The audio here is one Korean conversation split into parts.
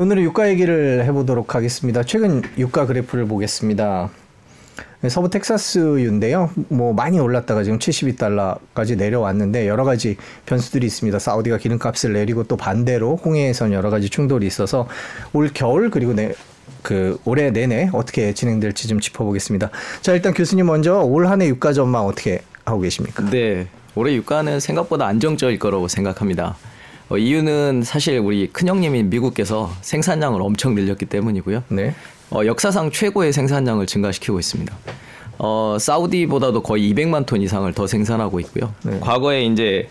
오늘은 유가 얘기를 해보도록 하겠습니다. 최근 유가 그래프를 보겠습니다. 서부 텍사스유인데요. 뭐 많이 올랐다가 지금 72달러까지 내려왔는데 여러 가지 변수들이 있습니다. 사우디가 기름값을 내리고 또 반대로 홍해에선 여러 가지 충돌이 있어서 올 겨울 그리고 내, 그 올해 내내 어떻게 진행될지 좀 짚어보겠습니다. 자 일단 교수님 먼저 올 한해 유가 전망 어떻게 하고 계십니까? 네, 올해 유가는 생각보다 안정적일 거라고 생각합니다. 어, 이유는 사실 우리 큰형님인 미국께서 생산량을 엄청 늘렸기 때문이고요. 네. 어, 역사상 최고의 생산량을 증가시키고 있습니다. 어, 사우디보다도 거의 200만 톤 이상을 더 생산하고 있고요. 네. 과거에 이제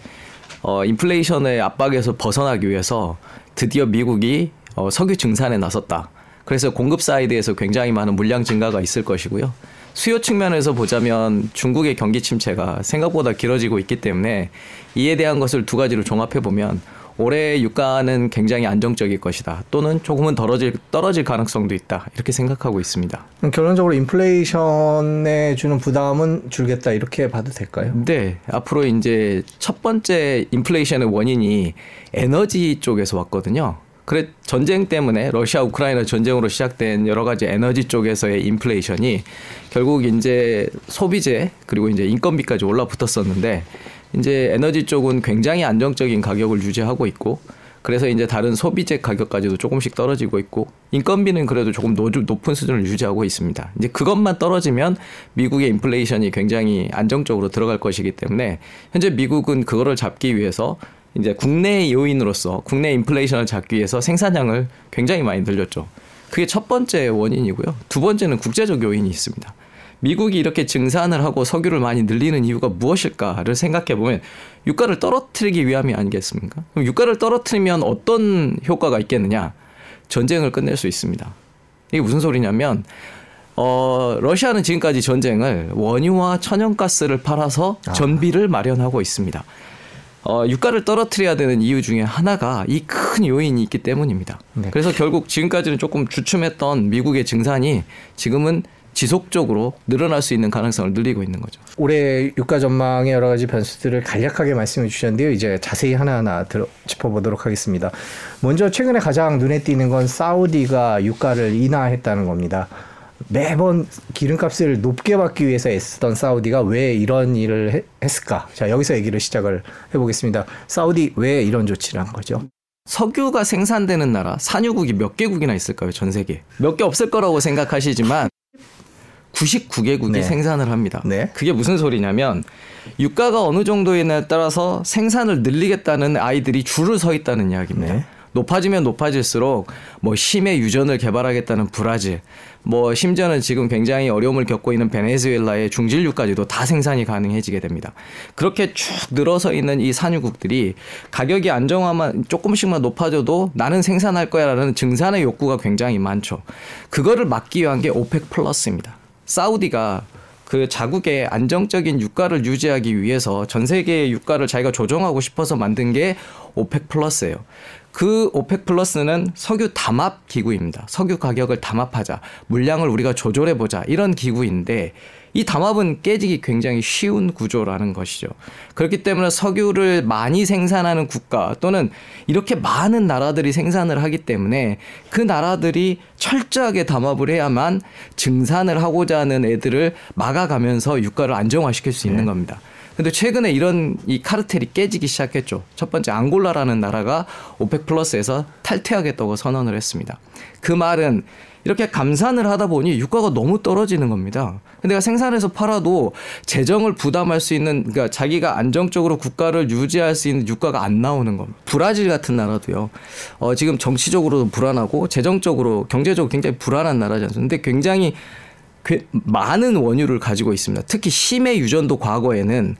어, 인플레이션의 압박에서 벗어나기 위해서 드디어 미국이 어, 석유 증산에 나섰다. 그래서 공급 side에서 굉장히 많은 물량 증가가 있을 것이고요. 수요 측면에서 보자면 중국의 경기 침체가 생각보다 길어지고 있기 때문에 이에 대한 것을 두 가지로 종합해 보면 올해 유가는 굉장히 안정적일 것이다. 또는 조금은 떨어질 떨어질 가능성도 있다. 이렇게 생각하고 있습니다. 결론적으로 인플레이션에 주는 부담은 줄겠다 이렇게 봐도 될까요? 네. 앞으로 이제 첫 번째 인플레이션의 원인이 에너지 쪽에서 왔거든요. 그래 전쟁 때문에 러시아 우크라이나 전쟁으로 시작된 여러 가지 에너지 쪽에서의 인플레이션이 결국 이제 소비재 그리고 이제 인건비까지 올라붙었었는데 이제 에너지 쪽은 굉장히 안정적인 가격을 유지하고 있고 그래서 이제 다른 소비재 가격까지도 조금씩 떨어지고 있고 인건비는 그래도 조금 높은 수준을 유지하고 있습니다. 이제 그것만 떨어지면 미국의 인플레이션이 굉장히 안정적으로 들어갈 것이기 때문에 현재 미국은 그거를 잡기 위해서 이제 국내 요인으로서 국내 인플레이션을 잡기 위해서 생산량을 굉장히 많이 늘렸죠. 그게 첫 번째 원인이고요. 두 번째는 국제적 요인이 있습니다. 미국이 이렇게 증산을 하고 석유를 많이 늘리는 이유가 무엇일까를 생각해 보면 유가를 떨어뜨리기 위함이 아니겠습니까? 그럼 유가를 떨어뜨리면 어떤 효과가 있겠느냐? 전쟁을 끝낼 수 있습니다. 이게 무슨 소리냐면 어, 러시아는 지금까지 전쟁을 원유와 천연가스를 팔아서 아. 전비를 마련하고 있습니다. 어, 유가를 떨어뜨려야 되는 이유 중에 하나가 이 큰 요인이 있기 때문입니다. 네. 그래서 결국 지금까지는 조금 주춤했던 미국의 증산이 지금은 지속적으로 늘어날 수 있는 가능성을 늘리고 있는 거죠. 올해 유가 전망의 여러 가지 변수들을 간략하게 말씀해 주셨는데요. 이제 자세히 하나하나 들어, 짚어보도록 하겠습니다. 먼저 최근에 가장 눈에 띄는 건 사우디가 유가를 인하했다는 겁니다. 매번 기름값을 높게 받기 위해서 애쓰던 사우디가 왜 이런 일을 했을까? 자, 여기서 얘기를 시작을 해보겠습니다. 사우디 왜 이런 조치를 한 거죠? 석유가 생산되는 나라, 산유국이 몇 개국이나 있을까요, 전 세계? 몇 개 없을 거라고 생각하시지만 99개국이 네. 생산을 합니다. 네. 그게 무슨 소리냐면 유가가 어느 정도에냐에 따라서 생산을 늘리겠다는 아이들이 줄을 서 있다는 이야기입니다. 네. 높아지면 높아질수록 뭐 심해 유전을 개발하겠다는 브라질, 뭐 심지어는 지금 굉장히 어려움을 겪고 있는 베네수엘라의 중진류까지도 다 생산이 가능해지게 됩니다. 그렇게 쭉 늘어서 있는 이 산유국들이 가격이 안정화만 조금씩만 높아져도 나는 생산할 거야라는 증산의 욕구가 굉장히 많죠. 그거를 막기 위한 게 OPEC 플러스입니다. 사우디가 그 자국의 안정적인 유가를 유지하기 위해서 전 세계의 유가를 자기가 조정하고 싶어서 만든 게 OPEC 플러스예요. 그 OPEC 플러스는 석유 담합 기구입니다. 석유 가격을 담합하자, 물량을 우리가 조절해 보자 이런 기구인데 이 담합은 깨지기 굉장히 쉬운 구조라는 것이죠. 그렇기 때문에 석유를 많이 생산하는 국가 또는 이렇게 많은 나라들이 생산을 하기 때문에 그 나라들이 철저하게 담합을 해야만 증산을 하고자 하는 애들을 막아가면서 유가를 안정화시킬 수 있는 네. 겁니다. 근데 최근에 이런 이 카르텔이 깨지기 시작했죠. 첫 번째 앙골라라는 나라가 오펙 플러스에서 탈퇴하겠다고 선언을 했습니다. 그 말은 이렇게 감산을 하다 보니 유가가 너무 떨어지는 겁니다. 근데 내가 생산해서 팔아도 재정을 부담할 수 있는 그러니까 자기가 안정적으로 국가를 유지할 수 있는 유가가 안 나오는 겁니다. 브라질 같은 나라도요. 어, 지금 정치적으로도 불안하고 재정적으로 경제적으로 굉장히 불안한 나라지 않습니까? 근데 굉장히 많은 원유를 가지고 있습니다. 특히 심해 유전도 과거에는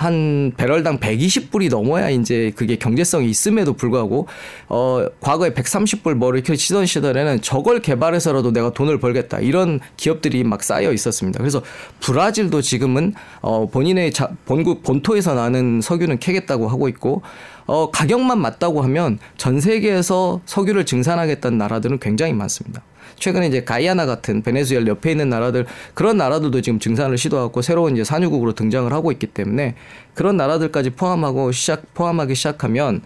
한 배럴당 120불이 넘어야 이제 그게 경제성이 있음에도 불구하고 어 과거에 130불 뭐 이렇게 치던 시절에는 저걸 개발해서라도 내가 돈을 벌겠다 이런 기업들이 막 쌓여 있었습니다. 그래서 브라질도 지금은 어 본인의 자, 본국 본토에서 나는 석유는 캐겠다고 하고 있고 어 가격만 맞다고 하면 전 세계에서 석유를 증산하겠다는 나라들은 굉장히 많습니다. 최근에 이제 가이아나 같은 베네수엘 옆에 있는 나라들 그런 나라들도 지금 증산을 시도하고 새로운 이제 산유국으로 등장을 하고 있기 때문에 그런 나라들까지 포함하고 시작 포함하기 시작하면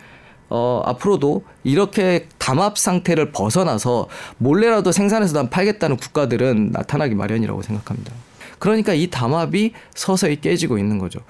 어, 앞으로도 이렇게 담합 상태를 벗어나서 몰래라도 생산해서 난 팔겠다는 국가들은 나타나기 마련이라고 생각합니다. 그러니까 이 담합이 서서히 깨지고 있는 거죠.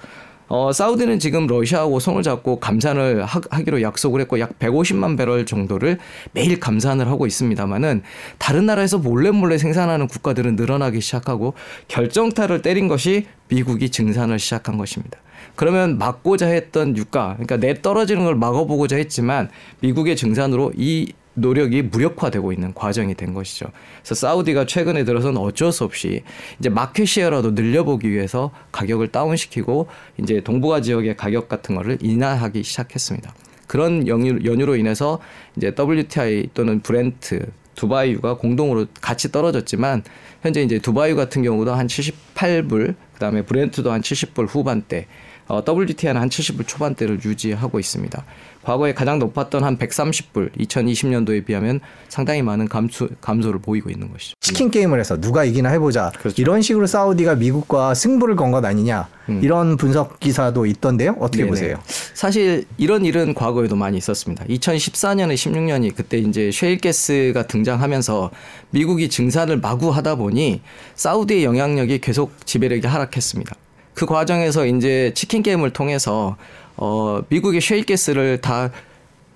어, 사우디는 지금 러시아하고 손을 잡고 감산을 하, 기로 약속을 했고 약 150만 배럴 정도를 매일 감산을 하고 있습니다만은 다른 나라에서 몰래 몰래 생산하는 국가들은 늘어나기 시작하고 결정타를 때린 것이 미국이 증산을 시작한 것입니다. 그러면 막고자 했던 유가, 그러니까 내 떨어지는 걸 막아보고자 했지만 미국의 증산으로 이 노력이 무력화되고 있는 과정이 된 것이죠. 그래서 사우디가 최근에 들어서는 어쩔 수 없이 이제 마켓 시어라도 늘려보기 위해서 가격을 다운시키고 이제 동북아 지역의 가격 같은 거를 인하하기 시작했습니다. 그런 연유 로 인해서 이제 WTI 또는 브렌트 두바이유가 공동으로 같이 떨어졌지만 현재 이제 두바이유 같은 경우도 한 78불 그다음에 브렌트도 한 70불 후반대 어, WTI는 한 70불 초반대를 유지하고 있습니다. 과거에 가장 높았던 한 130불 2020년도에 비하면 상당히 많은 감소 감소를 보이고 있는 것이죠. 치킨 게임을 해서 누가 이기나 해보자. 그렇죠. 이런 식으로 사우디가 미국과 승부를 건 것 아니냐. 음. 이런 분석 기사도 있던데요. 어떻게 네네. 보세요? 사실 이런 일은 과거에도 많이 있었습니다. 2014년에 16년이 그때 이제 쉐일가스가 등장하면서 미국이 증산을 마구 하다 보니 사우디의 영향력이 계속 지배력이 하락했습니다. 그 과정에서 이제 치킨 게임을 통해서 어 미국의 쉐일가스를 다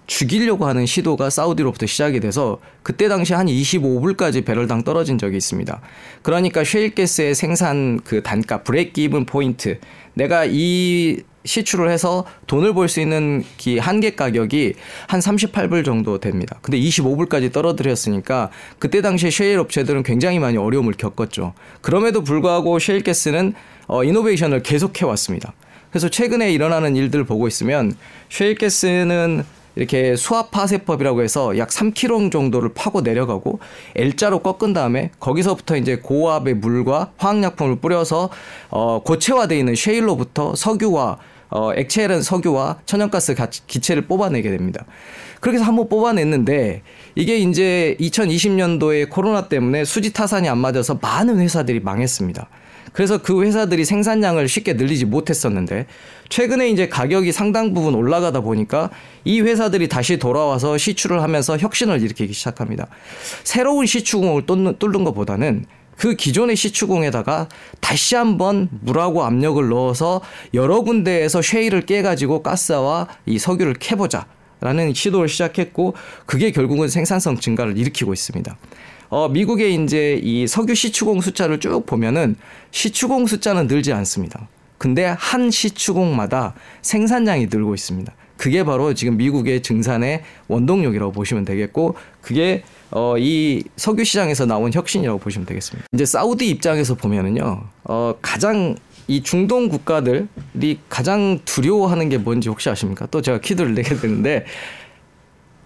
죽이려고 하는 시도가 사우디로부터 시작이 돼서 그때 당시 한 25불까지 배럴당 떨어진 적이 있습니다. 그러니까 쉐일가스의 생산 그 단가 브레이크 이븐 포인트 내가 이 시출을 해서 돈을 벌 수 있는 기 한계 가격이 한 38불 정도 됩니다. 근데 25불까지 떨어뜨렸으니까 그때 당시에 쉐일 업체들은 굉장히 많이 어려움을 겪었죠. 그럼에도 불구하고 쉐일가스는 어, 이노베이션을 계속해 왔습니다. 그래서 최근에 일어나는 일들 을 보고 있으면 쉐일가스는 이렇게 수압 파쇄법이라고 해서 약 3km 정도를 파고 내려가고 L자로 꺾은 다음에 거기서부터 이제 고압의 물과 화학약품을 뿌려서 어 고체화되어 있는 쉐일로부터 석유와 어 액체는 석유와 천연가스 기체를 뽑아내게 됩니다. 그렇게 해서 한번 뽑아냈는데 이게 이제 2020년도에 코로나 때문에 수지 타산이 안 맞아서 많은 회사들이 망했습니다. 그래서 그 회사들이 생산량을 쉽게 늘리지 못했었는데 최근에 이제 가격이 상당 부분 올라가다 보니까 이 회사들이 다시 돌아와서 시추를 하면서 혁신을 일으키기 시작합니다. 새로운 시추공을 뚫는 것보다는 그 기존의 시추공에다가 다시 한번 물하고 압력을 넣어서 여러 군데에서 쉐일을 깨가지고 가스와 이 석유를 캐보자. 라는 시도를 시작했고 그게 결국은 생산성 증가를 일으키고 있습니다. 어, 미국의 이제 이 석유 시추공 숫자를 쭉 보면은 시추공 숫자는 늘지 않습니다. 근데 한 시추공마다 생산량이 늘고 있습니다. 그게 바로 지금 미국의 증산의 원동력이라고 보시면 되겠고 그게 어, 이 석유 시장에서 나온 혁신이라고 보시면 되겠습니다. 이제 사우디 입장에서 보면은요, 어, 가장 이 중동 국가들이 가장 두려워하는 게 뭔지 혹시 아십니까? 또 제가 키드를 내게 되는데,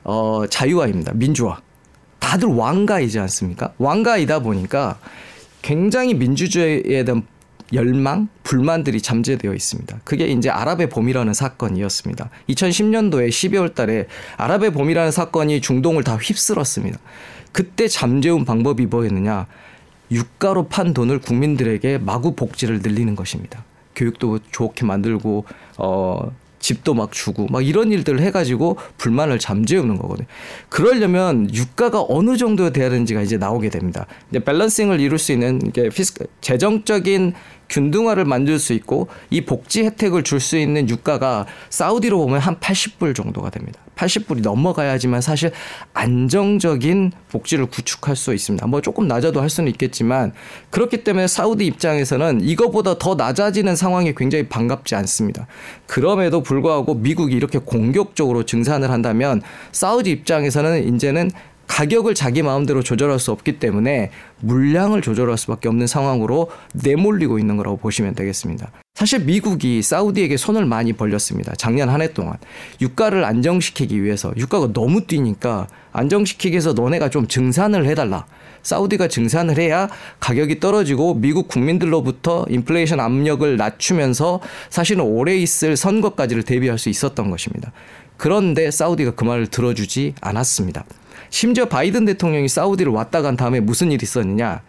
어, 자유화입니다. 민주화. 다들 왕가이지 않습니까? 왕가이다 보니까 굉장히 민주주의에 대한 열망, 불만들이 잠재되어 있습니다. 그게 이제 아랍의 봄이라는 사건이었습니다. 2010년도에 12월 달에 아랍의 봄이라는 사건이 중동을 다 휩쓸었습니다. 그때 잠재운 방법이 뭐였느냐? 유가로 판 돈을 국민들에게 마구 복지를 늘리는 것입니다. 교육도 좋게 만들고 어 집도 막 주고 막 이런 일들을 해가지고 불만을 잠재우는 거거든요. 그러려면 유가가 어느 정도 돼야 되는지가 이제 나오게 됩니다. 이제 balancing을 이룰 수 있는 이게 피스 재정적인 균등화를 만들 수 있고 이 복지 혜택을 줄 수 있는 유가가 사우디로 보면 한 80불 정도가 됩니다. 80불이 넘어가야지만 사실 안정적인 복지를 구축할 수 있습니다. 뭐 조금 낮아도 할 수는 있겠지만 그렇기 때문에 사우디 입장에서는 이거보다 더 낮아지는 상황이 굉장히 반갑지 않습니다. 그럼에도 불구하고 미국이 이렇게 공격적으로 증산을 한다면 사우디 입장에서는 이제는 가격을 자기 마음대로 조절할 수 없기 때문에 물량을 조절할 수밖에 없는 상황으로 내몰리고 있는 거라고 보시면 되겠습니다. 사실 미국이 사우디에게 손을 많이 벌렸습니다. 작년 한 해 동안 유가를 안정시키기 위해서 유가가 너무 뛰니까 안정시키기 위해서 너네가 좀 증산을 해달라. 사우디가 증산을 해야 가격이 떨어지고 미국 국민들로부터 인플레이션 압력을 낮추면서 사실은 오래 있을 선거까지를 대비할 수 있었던 것입니다. 그런데 사우디가 그 말을 들어주지 않았습니다. 심지어 바이든 대통령이 사우디를 왔다 간 다음에 무슨 일이 있었느냐?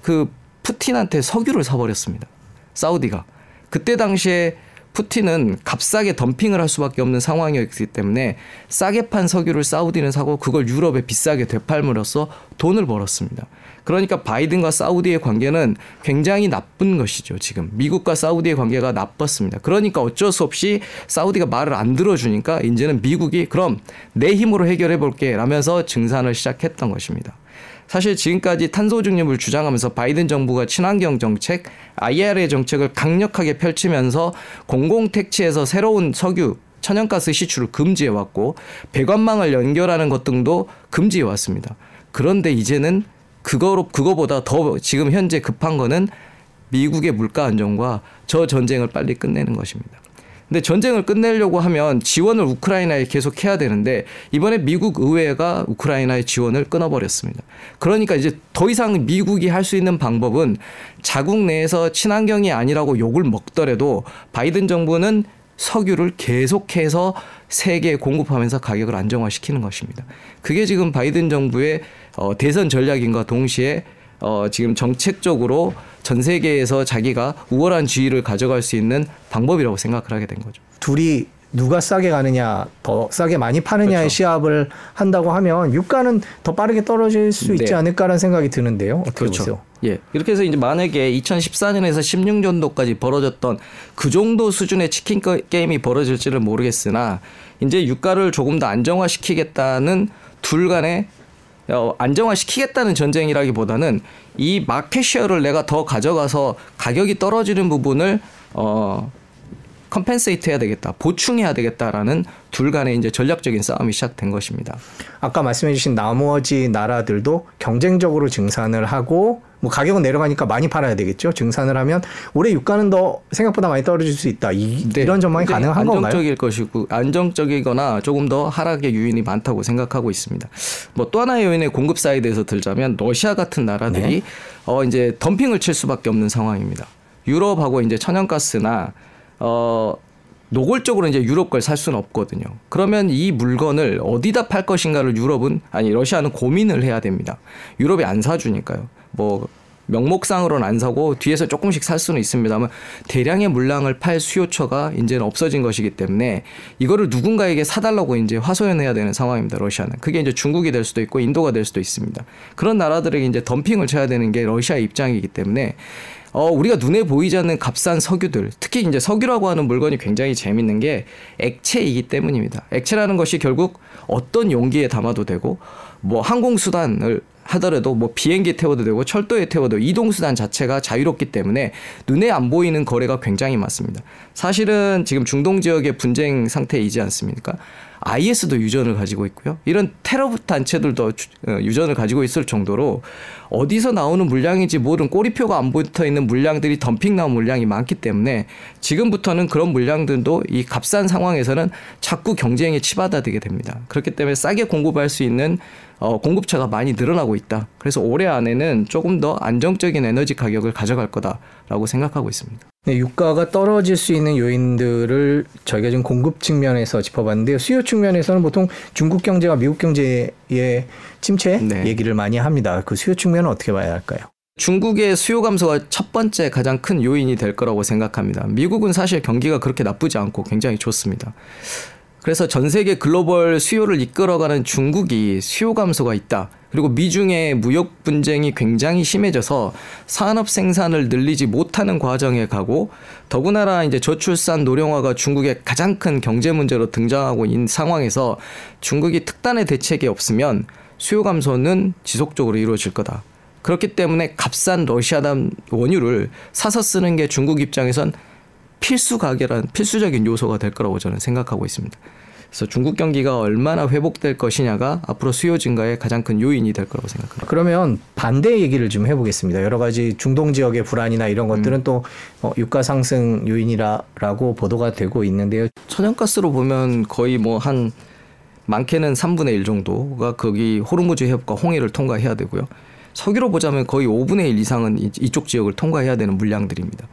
그 푸틴한테 석유를 사버렸습니다. 사우디가. 그때 당시에 푸틴은 값싸게 덤핑을 할 수밖에 없는 상황이었기 때문에 싸게 판 석유를 사우디는 사고 그걸 유럽에 비싸게 되팔므로써 돈을 벌었습니다. 그러니까 바이든과 사우디의 관계는 굉장히 나쁜 것이죠. 지금 미국과 사우디의 관계가 나빴습니다. 그러니까 어쩔 수 없이 사우디가 말을 안 들어주니까 이제는 미국이 그럼 내 힘으로 해결해 볼게 라면서 증산을 시작했던 것입니다. 사실 지금까지 탄소 중립을 주장하면서 바이든 정부가 친환경 정책, IRA 정책을 강력하게 펼치면서 공공 택지에서 새로운 석유, 천연가스 시출을 금지해 왔고 배관망을 연결하는 것 등도 금지해 왔습니다. 그런데 이제는 그거로 그거보다 더 지금 현재 급한 거는 미국의 물가 안정과 저 전쟁을 빨리 끝내는 것입니다. 근데 전쟁을 끝내려고 하면 지원을 우크라이나에 계속 해야 되는데 이번에 미국 의회가 우크라이나의 지원을 끊어버렸습니다. 그러니까 이제 더 이상 미국이 할 수 있는 방법은 자국 내에서 친환경이 아니라고 욕을 먹더라도 바이든 정부는 석유를 계속해서 세계에 공급하면서 가격을 안정화시키는 것입니다. 그게 지금 바이든 정부의 어, 대선 전략인과 동시에 어, 지금 정책적으로 전 세계에서 자기가 우월한 지위를 가져갈 수 있는 방법이라고 생각을 하게 된 거죠. 둘이 누가 싸게 가느냐, 더 싸게 많이 파느냐의 그렇죠. 시합을 한다고 하면 유가는 더 빠르게 떨어질 수 있지 네. 않을까라는 생각이 드는데요. 어떻게 그렇죠. 보세요? 예. 이렇게 해서 이제 만약에 2014년에서 16년도까지 벌어졌던 그 정도 수준의 치킨 게임이 벌어질지를 모르겠으나 이제 유가를 조금 더 안정화시키겠다는 둘 간의 어, 안정화시키겠다는 전쟁이라기보다는 이 market share를 내가 더 가져가서 가격이 떨어지는 부분을 어 compensate 해야 되겠다, 보충해야 되겠다라는 둘 간의 이제 전략적인 싸움이 시작된 것입니다. 아까 말씀해주신 나머지 나라들도 경쟁적으로 증산을 하고 뭐 가격은 내려가니까 많이 팔아야 되겠죠. 증산을 하면 올해 유가는 더 생각보다 많이 떨어질 수 있다. 이, 네. 런 전망이 가능한 안정적일 건가요? 안정적일 것이고 안정적이거나 조금 더 하락의 요인이 많다고 생각하고 있습니다. 뭐 또 하나의 요인의 공급 사이드에서 들자면 러시아 같은 나라들이 네. 어 이제 덤핑을 칠 수밖에 없는 상황입니다. 유럽하고 이제 천연가스나 어 노골적으로 이제 유럽 걸 살 수는 없거든요. 그러면 이 물건을 어디다 팔 것인가를 유럽은 아니 러시아는 고민을 해야 됩니다. 유럽이 안 사주니까요. 뭐 명목상으로는 안 사고 뒤에서 조금씩 살 수는 있습니다만 대량의 물량을 팔 수요처가 이제는 없어진 것이기 때문에 이거를 누군가에게 사달라고 이제 화소연해야 되는 상황입니다. 러시아는 그게 이제 중국이 될 수도 있고 인도가 될 수도 있습니다. 그런 나라들에게 이제 덤핑을 쳐야 되는 게 러시아의 입장이기 때문에 어, 우리가 눈에 보이지 않는 값싼 석유들, 특히 이제 석유라고 하는 물건이 굉장히 재밌는 게 액체이기 때문입니다. 액체라는 것이 결국 어떤 용기에 담아도 되고, 뭐 항공수단을 하더라도 뭐 비행기 태워도 되고 철도에 태워도 이동 수단 자체가 자유롭기 때문에 눈에 안 보이는 거래가 굉장히 많습니다. 사실은 지금 중동 지역의 분쟁 상태이지 않습니까? IS도 유전을 가지고 있고요. 이런 테러 단체들도 어, 유전을 가지고 있을 정도로 어디서 나오는 물량인지 모든 꼬리표가 안 붙어 있는 물량들이 덤핑 나온 물량이 많기 때문에 지금부터는 그런 물량들도 이 값싼 상황에서는 자꾸 경쟁에 치받아들게 됩니다. 그렇기 때문에 싸게 공급할 수 있는 어, 공급차가 많이 늘어나고 있다. 그래서 올해 안에는 조금 더 안정적인 에너지 가격을 가져갈 거다 라고 생각하고 있습니다. 네, 유가가 떨어질 수 있는 요인들을 저희가 지금 공급 측면에서 짚어봤는데요. 수요 측면에서는 보통 중국 경제와 미국 경제의 침체 네. 얘기를 많이 합니다. 그 수요 측면은 어떻게 봐야 할까요? 중국의 수요 감소가 첫 번째 가장 큰 요인이 될 거라고 생각합니다. 미국은 사실 경기가 그렇게 나쁘지 않고 굉장히 좋습니다. 그래서 전 세계 글로벌 수요를 이끌어가는 중국이 수요 감소가 있다. 그리고 미중의 무역 분쟁이 굉장히 심해져서 산업 생산을 늘리지 못하는 과정에 가고 더구나라 이제 저출산 노령화가 중국의 가장 큰 경제 문제로 등장하고 있는 상황에서 중국이 특단의 대책이 없으면 수요 감소는 지속적으로 이루어질 거다. 그렇기 때문에 값싼 러시아산 원유를 사서 쓰는 게 중국 입장에선 필수 가격이란 필수적인 요소가 될 거라고 저는 생각하고 있습니다. 그래서 중국 경기가 얼마나 회복될 것이냐가 앞으로 수요 증가의 가장 큰 요인이 될 거라고 생각합니다. 그러면 반대 얘기를 좀 해보겠습니다. 여러 가지 중동 지역의 불안이나 이런 것들은 음. 또 어, 유가 상승 요인이라고 보도가 되고 있는데요. 천연가스로 보면 거의 뭐 한 많게는 3분의 1 정도가 거기 호르무즈 해협과 홍해를 통과해야 되고요. 석유로 보자면 거의 5분의 1 이상은 이쪽 지역을 통과해야 되는 물량들입니다.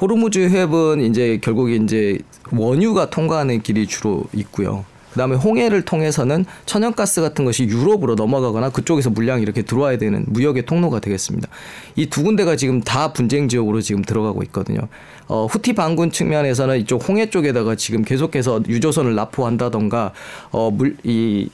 호르무즈 해협은 이제 결국 이제 원유가 통과하는 길이 주로 있고요. 그다음에 홍해를 통해서는 천연가스 같은 것이 유럽으로 넘어가거나 그쪽에서 물량이 이렇게 들어와야 되는 무역의 통로가 되겠습니다. 이 두 군데가 지금 다 분쟁 지역으로 지금 들어가고 있거든요. 어, 후티 반군 측면에서는 이쪽 홍해 쪽에다가 지금 계속해서 유조선을 나포한다던가 어, 물, 이,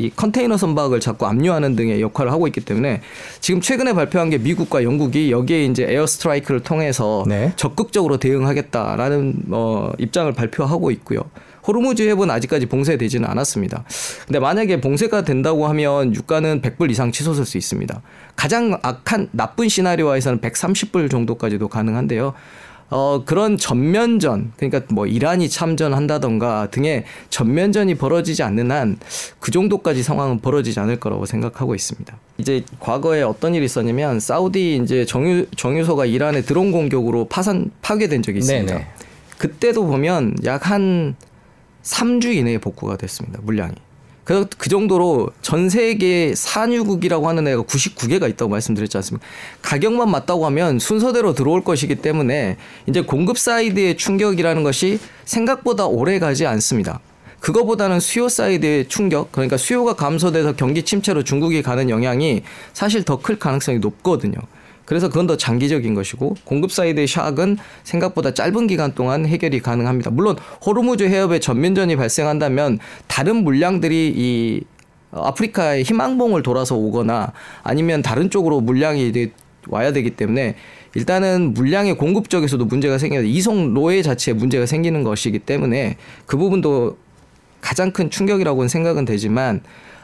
이 컨테이너 선박을 자꾸 압류하는 등의 역할을 하고 있기 때문에 지금 최근에 발표한 게 미국과 영국이 여기에 이제 air strike를 통해서 네. 적극적으로 대응하겠다라는 어, 입장을 발표하고 있고요. 호르무즈 해협은 아직까지 봉쇄되지는 않았습니다. 근데 만약에 봉쇄가 된다고 하면 유가는 100불 이상 치솟을 수 있습니다. 가장 악한 나쁜 시나리오에서는 130불 정도까지도 가능한데요. 어, 그런 전면전, 그러니까 뭐 이란이 참전한다던가 등의 전면전이 벌어지지 않는 한 그 정도까지 상황은 벌어지지 않을 거라고 생각하고 있습니다. 이제 과거에 어떤 일이 있었냐면 사우디 이제 정유, 정유소가 이란의 드론 공격으로 파산, 파괴된 적이 있습니다. 네네. 그때도 보면 약 한 3주 이내에 복구가 됐습니다. 물량이. 그, 그 정도로 전 세계 산유국이라고 하는 애가 99개가 있다고 말씀드렸지 않습니까? 가격만 맞다고 하면 순서대로 들어올 것이기 때문에 이제 공급 사이드의 충격이라는 것이 생각보다 오래 가지 않습니다. 그거보다는 수요 사이드의 충격, 그러니까 수요가 감소돼서 경기 침체로 중국이 가는 영향이 사실 더 클 가능성이 높거든요. 그래서 그건 더 장기적인 것이고 공급 사이드의 shock은 생각보다 짧은 기간 동안 해결이 가능합니다. 물론 호르무즈 해협에 전면전이 발생한다면 다른 물량들이 이 아프리카의 희망봉을 돌아서 오거나 아니면 다른 쪽으로 물량이 와야 되기 때문에 일단은 물량의 공급 쪽에서도 문제가 생겨요. 이송로의 자체에 문제가 생기는 것이기 때문에 그 부분도 가장 큰 충격이라고는 생각은 되지만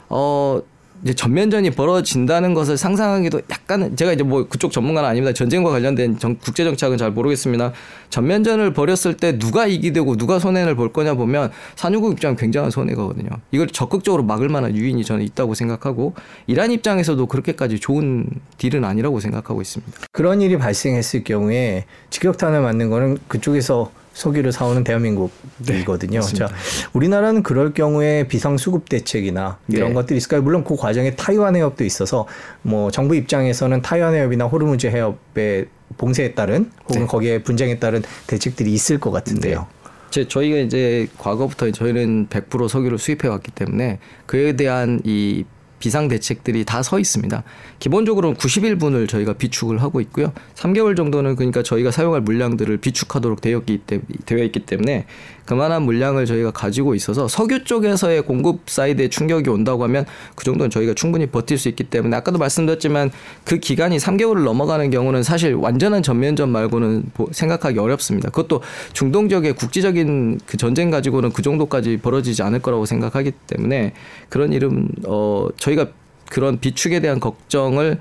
어 이제 전면전이 벌어진다는 것을 상상하기도 약간은 제가 이제 뭐 그쪽 전문가는 아닙니다. 전쟁과 관련된 정, 국제 정착은 잘 모르겠습니다. 전면전을 벌였을 때 누가 이기되고 누가 손해를 볼 거냐 보면 산유국 입장은 굉장한 손해거든요. 이걸 적극적으로 막을 만한 유인이 저는 있다고 생각하고 이란 입장에서도 그렇게까지 좋은 딜은 아니라고 생각하고 있습니다. 그런 일이 발생했을 경우에 직격탄을 맞는 거는 그쪽에서 석유를 사오는 대한민국이거든요. 네, 자, 우리나라는 그럴 경우에 비상수급 대책이나 이런 네. 것들이 있을까요? 물론 그 과정에 타이완 해협도 있어서 뭐 정부 입장에서는 타이완 해협이나 호르무즈 해협에 봉쇄에 따른 혹은 네. 거기에 분쟁에 따른 대책들이 있을 것 같은데요. 네. 제, 저희가 이제 과거부터 저희는 100% 석유를 수입해 왔기 때문에 그에 대한 이 비상 대책들이 다 서 있습니다. 기본적으로는 90일분을 저희가 비축을 하고 있고요. 3개월 정도는 그러니까 저희가 사용할 물량들을 비축하도록 되어 있기 때문에 그만한 물량을 저희가 가지고 있어서 석유 쪽에서의 공급 사이드에 충격이 온다고 하면 그 정도는 저희가 충분히 버틸 수 있기 때문에 아까도 말씀드렸지만 그 기간이 3개월을 넘어가는 경우는 사실 완전한 전면전 말고는 생각하기 어렵습니다. 그것도 중동 지역의 국지적인 그 전쟁 가지고는 그 정도까지 벌어지지 않을 거라고 생각하기 때문에 그런 일은 어 저희가 그런 비축에 대한 걱정을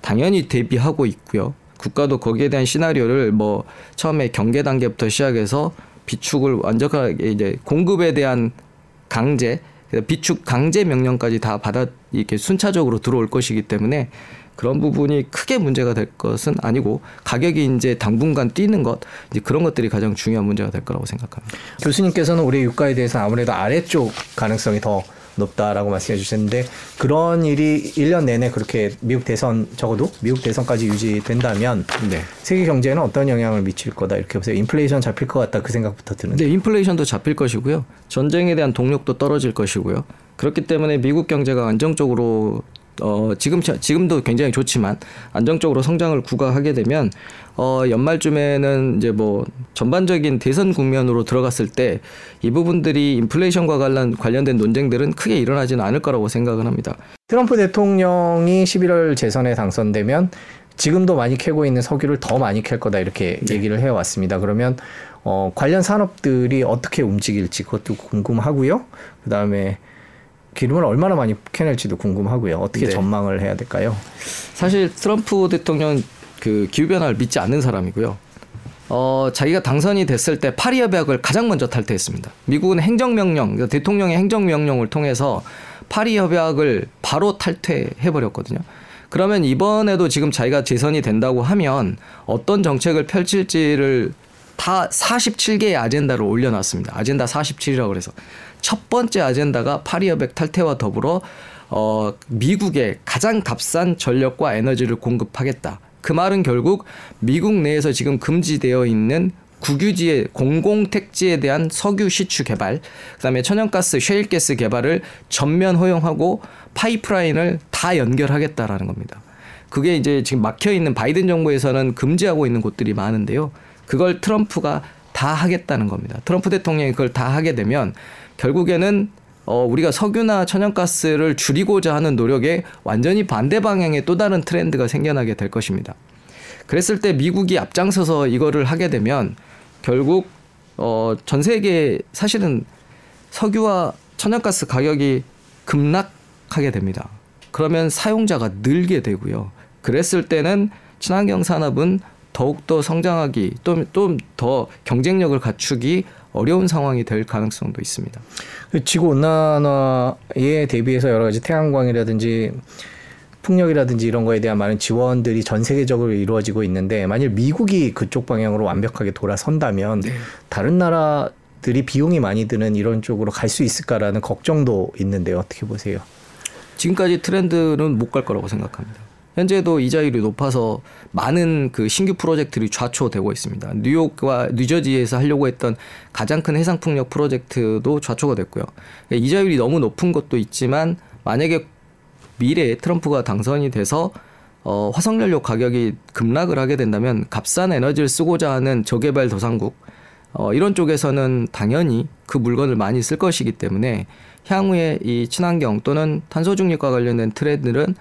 당연히 대비하고 있고요. 국가도 거기에 대한 시나리오를 뭐 처음에 경계 단계부터 시작해서 비축을 완전하게 이제 공급에 대한 강제 비축 강제 명령까지 다 받아 이렇게 순차적으로 들어올 것이기 때문에 그런 부분이 크게 문제가 될 것은 아니고 가격이 이제 당분간 뛰는 것 이제 그런 것들이 가장 중요한 문제가 될 거라고 생각합니다. 교수님께서는 우리 유가에 대해서 아무래도 아래쪽 가능성이 더 높다라고 말씀해 주셨는데 그런 일이 1년 내내 그렇게 미국 대선 적어도 미국 대선까지 유지된다면 네. 세계 경제에는 어떤 영향을 미칠 거다 이렇게 보세요. 인플레이션 잡힐 것 같다 그 생각부터 드는데. 네, 인플레이션도 잡힐 것이고요. 전쟁에 대한 동력도 떨어질 것이고요. 그렇기 때문에 미국 경제가 안정적으로 어, 지금, 지금도 굉장히 좋지만 안정적으로 성장을 구가하게 되면 어, 연말쯤에는 이제 뭐 전반적인 대선 국면으로 들어갔을 때 이 부분들이 인플레이션과 관련, 관련된 논쟁들은 크게 일어나지는 않을 거라고 생각을 합니다. 트럼프 대통령이 11월 재선에 당선되면 지금도 많이 캐고 있는 석유를 더 많이 캘 거다 이렇게 네. 얘기를 해왔습니다. 그러면 어, 관련 산업들이 어떻게 움직일지 그것도 궁금하고요. 그 다음에 기름을 얼마나 많이 캐낼지도 궁금하고요. 어떻게 네. 전망을 해야 될까요? 사실 트럼프 대통령 그 기후 변화를 믿지 않는 사람이고요. 어, 자기가 당선이 됐을 때 파리 협약을 가장 먼저 탈퇴했습니다. 미국은 행정명령, 그러니까 대통령의 행정명령을 통해서 파리 협약을 바로 탈퇴해 버렸거든요. 그러면 이번에도 지금 자기가 재선이 된다고 하면 어떤 정책을 펼칠지를 다 47개의 아젠다를 올려놨습니다. 아젠다 47이라고 그래서 첫 번째 아젠다가 파리협약 탈퇴와 더불어 어, 미국의 가장 값싼 전력과 에너지를 공급하겠다. 그 말은 결국 미국 내에서 지금 금지되어 있는 국유지의 공공 택지에 대한 석유 시추 개발, 그다음에 천연가스, 셰일가스 개발을 전면 허용하고 파이프라인을 다 연결하겠다라는 겁니다. 그게 이제 지금 막혀 있는 바이든 정부에서는 금지하고 있는 곳들이 많은데요. 그걸 트럼프가 다 하겠다는 겁니다. 트럼프 대통령이 그걸 다 하게 되면 결국에는 어, 우리가 석유나 천연가스를 줄이고자 하는 노력에 완전히 반대 방향의 또 다른 트렌드가 생겨나게 될 것입니다. 그랬을 때 미국이 앞장서서 이거를 하게 되면 결국 어, 전 세계 사실은 석유와 천연가스 가격이 급락하게 됩니다. 그러면 사용자가 늘게 되고요. 그랬을 때는 친환경 산업은 더욱더 성장하기 또 더 경쟁력을 갖추기 어려운 상황이 될 가능성도 있습니다. 그 지구 온난화에 대비해서 여러 가지 태양광이라든지 풍력이라든지 이런 거에 대한 많은 지원들이 전 세계적으로 이루어지고 있는데 만일 미국이 그쪽 방향으로 완벽하게 돌아선다면 네. 다른 나라들이 비용이 많이 드는 이런 쪽으로 갈 수 있을까라는 걱정도 있는데 어떻게 보세요? 지금까지 트렌드는 못 갈 거라고 생각합니다. 현재도 이자율이 높아서 많은 그 신규 프로젝트들이 좌초되고 있습니다. 뉴욕과 뉴저지에서 하려고 했던 가장 큰 해상 풍력 프로젝트도 좌초가 됐고요. 이자율이 너무 높은 것도 있지만 만약에 미래에 트럼프가 당선이 돼서 어, 화석연료 가격이 급락을 하게 된다면 값싼 에너지를 쓰고자 하는 저개발 도상국 어, 이런 쪽에서는 당연히 그 물건을 많이 쓸 것이기 때문에 향후에 이 친환경 또는 탄소 중립과 관련된 트렌드는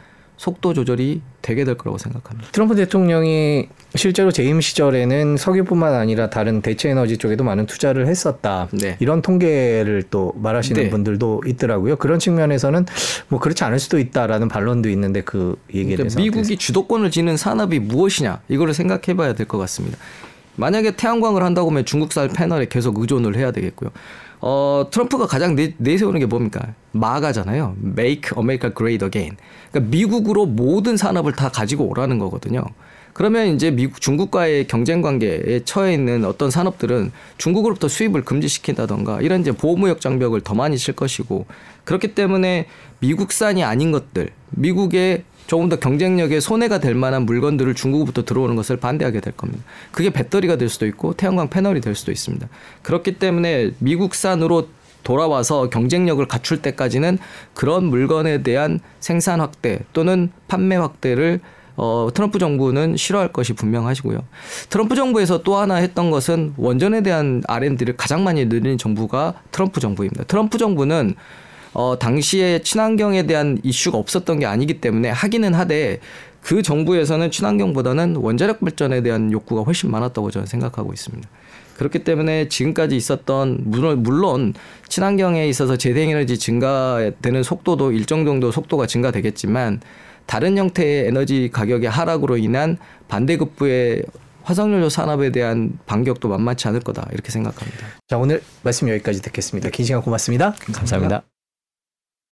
속도 조절이 되게 될 거라고 생각합니다. 트럼프 대통령이 실제로 재임 시절에는 석유뿐만 아니라 다른 대체 에너지 쪽에도 많은 투자를 했었다. 네. 이런 통계를 또 말하시는 네. 분들도 있더라고요. 그런 측면에서는 뭐 그렇지 않을 수도 있다라는 반론도 있는데 그 얘기에 그러니까 대해서 미국이 주도권을 지는 산업이 무엇이냐 이거를 생각해봐야 될 것 같습니다. 만약에 태양광을 한다고 하면 중국산 패널에 계속 의존을 해야 되겠고요. 어, 트럼프가 가장 내, 내세우는 게 뭡니까? 마가잖아요. Make America Great Again. 그러니까 미국으로 모든 산업을 다 가지고 오라는 거거든요. 그러면 이제 미국 중국과의 경쟁 관계에 처해 있는 어떤 산업들은 중국으로부터 수입을 금지시킨다던가 이런 이제 보호무역 장벽을 더 많이 칠 것이고 그렇기 때문에 미국산이 아닌 것들, 미국의 조금 더 경쟁력에 손해가 될 만한 물건들을 중국부터 들어오는 것을 반대하게 될 겁니다. 그게 배터리가 될 수도 있고 태양광 패널이 될 수도 있습니다. 그렇기 때문에 미국산으로 돌아와서 경쟁력을 갖출 때까지는 그런 물건에 대한 생산 확대 또는 판매 확대를 어, 트럼프 정부는 싫어할 것이 분명하시고요. 트럼프 정부에서 또 하나 했던 것은 원전에 대한 R&D를 가장 많이 늘린 정부가 트럼프 정부입니다. 트럼프 정부는 어, 당시에 친환경에 대한 이슈가 없었던 게 아니기 때문에 하기는 하되 그 정부에서는 친환경보다는 원자력 발전에 대한 욕구가 훨씬 많았다고 저는 생각하고 있습니다. 그렇기 때문에 지금까지 있었던 물론 물론 친환경에 있어서 재생에너지 증가되는 속도도 일정 정도 속도가 증가되겠지만 다른 형태의 에너지 가격의 하락으로 인한 반대급부의 화석연료 산업에 대한 반격도 만만치 않을 거다 이렇게 생각합니다. 자 오늘 말씀 여기까지 듣겠습니다. 긴 시간 고맙습니다 감사합니다. 감사합니다.